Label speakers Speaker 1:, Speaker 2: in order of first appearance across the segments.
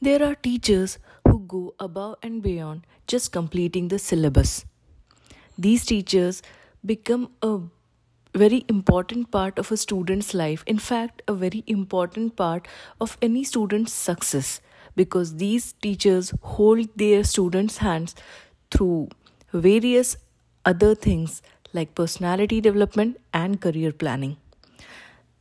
Speaker 1: There are teachers who go above and beyond just completing the syllabus. These teachers become a very important part of a student's life. In fact, a very important part of any student's success because these teachers hold their students' hands through various other things like personality development and career planning.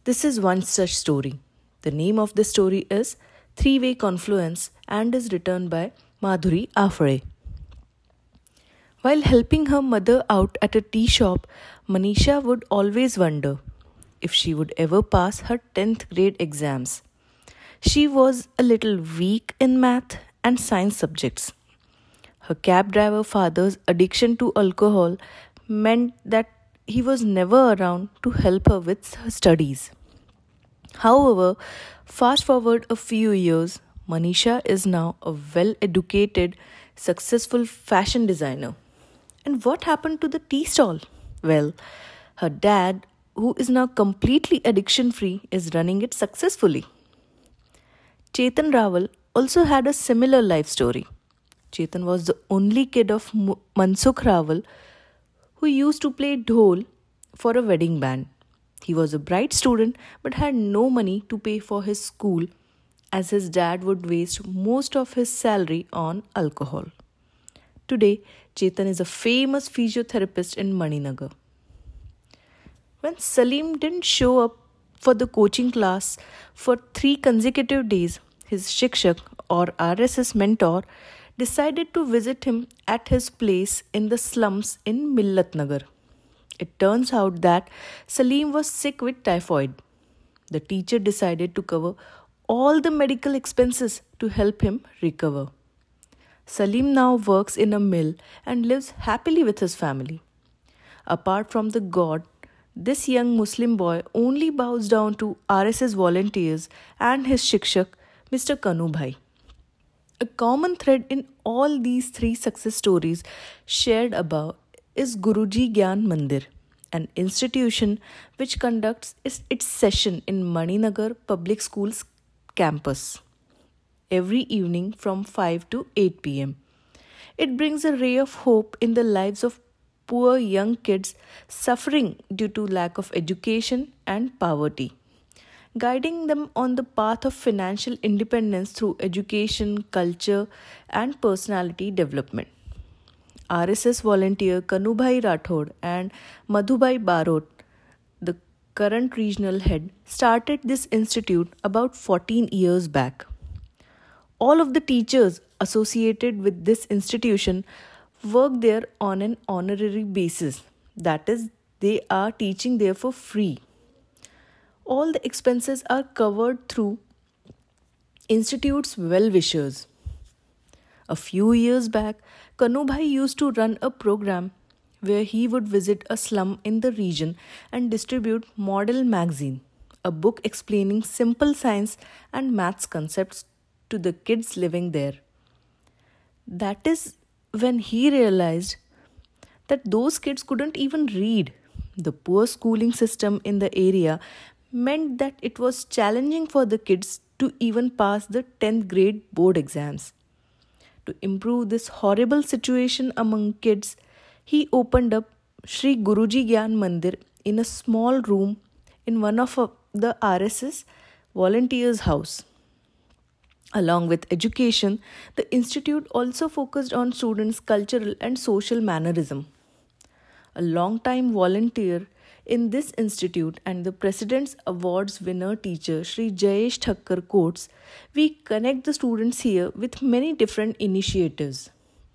Speaker 1: This is one such story. The name of the story is Three Way Confluence and is written by Madhuri Afre. While helping her mother out at a tea shop, Maneesha would always wonder if she would ever pass her 10th grade exams. She was a little weak in math and science subjects. Her cab driver father's addiction to alcohol meant that he was never around to help her with her studies. However, fast forward a few years, Maneesha is now a well educated, successful fashion designer. And what happened to the tea stall? Well, her dad, who is now completely addiction free, is running it successfully. Chetan Rawal also had a similar life story. Chetan was the only kid of Mansukh Rawal who used to play dhol for a wedding band. He was a bright student but had no money to pay for his school as his dad would waste most of his salary on alcohol. Today, Chetan is a famous physiotherapist in Maninagar. When Salim didn't show up for the coaching class for three consecutive days, his shikshak or RSS mentor decided to visit him at his place in the slums in Millatnagar. It turns out that Salim was sick with typhoid. The teacher decided to cover all the medical expenses to help him recover. Salim now works in a mill and lives happily with his family. Apart from the God, this young Muslim boy only bows down to RSS volunteers and his shikshak, Mr. Kanu Bhai. A common thread in all these three success stories shared above is Guruji Gyan Mandir, an institution which conducts its session in Maninagar Public Schools campus every evening from 5 to 8 pm. It brings a ray of hope in the lives of poor young kids suffering due to lack of education and poverty guiding them on the path of financial independence through education, culture, and personality development. RSS volunteer Kanubhai Rathod and Madhubai Barot, the current regional head, started this institute about 14 years back. All of the teachers associated with this institution work there on an honorary basis. That is, they are teaching there for free all the expenses are covered through institute's well-wishers. A few years back, Kanubhai used to run a program where he would visit a slum in the region and distribute Model Magazine, a book explaining simple science and maths concepts to the kids living there. That is when he realized that those kids couldn't even read. The poor schooling system in the area meant that it was challenging for the kids to even pass the 10th grade board exams. To improve this horrible situation among kids, he opened up Sri Guruji Gyan Mandir in a small room in one of the RSS volunteers' house. Along with education, the institute also focused on students' cultural and social mannerism. A long-time volunteer in this institute and the President's Awards winner teacher Sri Jayesh Thakkar quotes, we connect the students here with many different initiatives.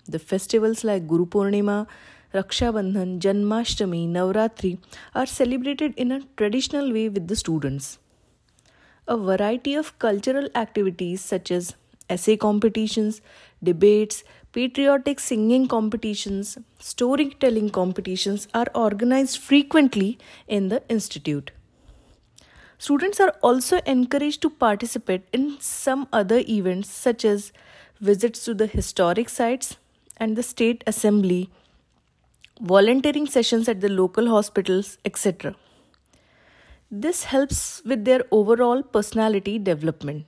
Speaker 1: The festivals like Guru Purnima, Raksha Bandhan, Janmashtami, Navratri are celebrated in a traditional way with the students. A variety of cultural activities such as essay competitions, debates, Patriotic singing competitions, storytelling competitions are organized frequently in the institute. Students are also encouraged to participate in some other events such as visits to the historic sites and the state assembly, volunteering sessions at the local hospitals, etc. This helps with their overall personality development.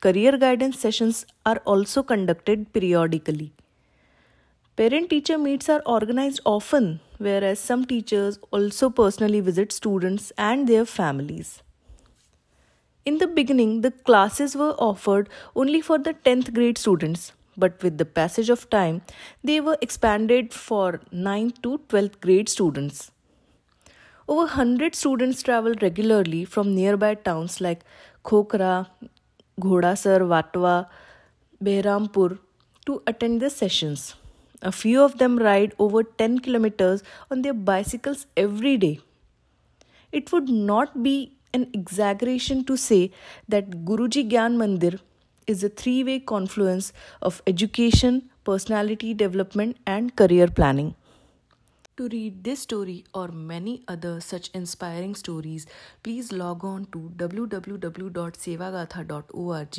Speaker 1: Career guidance sessions are also conducted periodically. Parent teacher meets are organized often, whereas some teachers also personally visit students and their families. In the beginning, the classes were offered only for the 10th grade students, but with the passage of time, they were expanded for 9th to 12th grade students. Over 100 students travel regularly from nearby towns like Khokra, Ghodasar, Vatwa, Behrampur to attend the sessions. A few of them ride over 10 kilometers on their bicycles every day. It would not be an exaggeration to say that Guruji Gyan Mandir is a three way confluence of education, personality development, and career planning. To read this story or many other such inspiring stories, please log on to www.sevagatha.org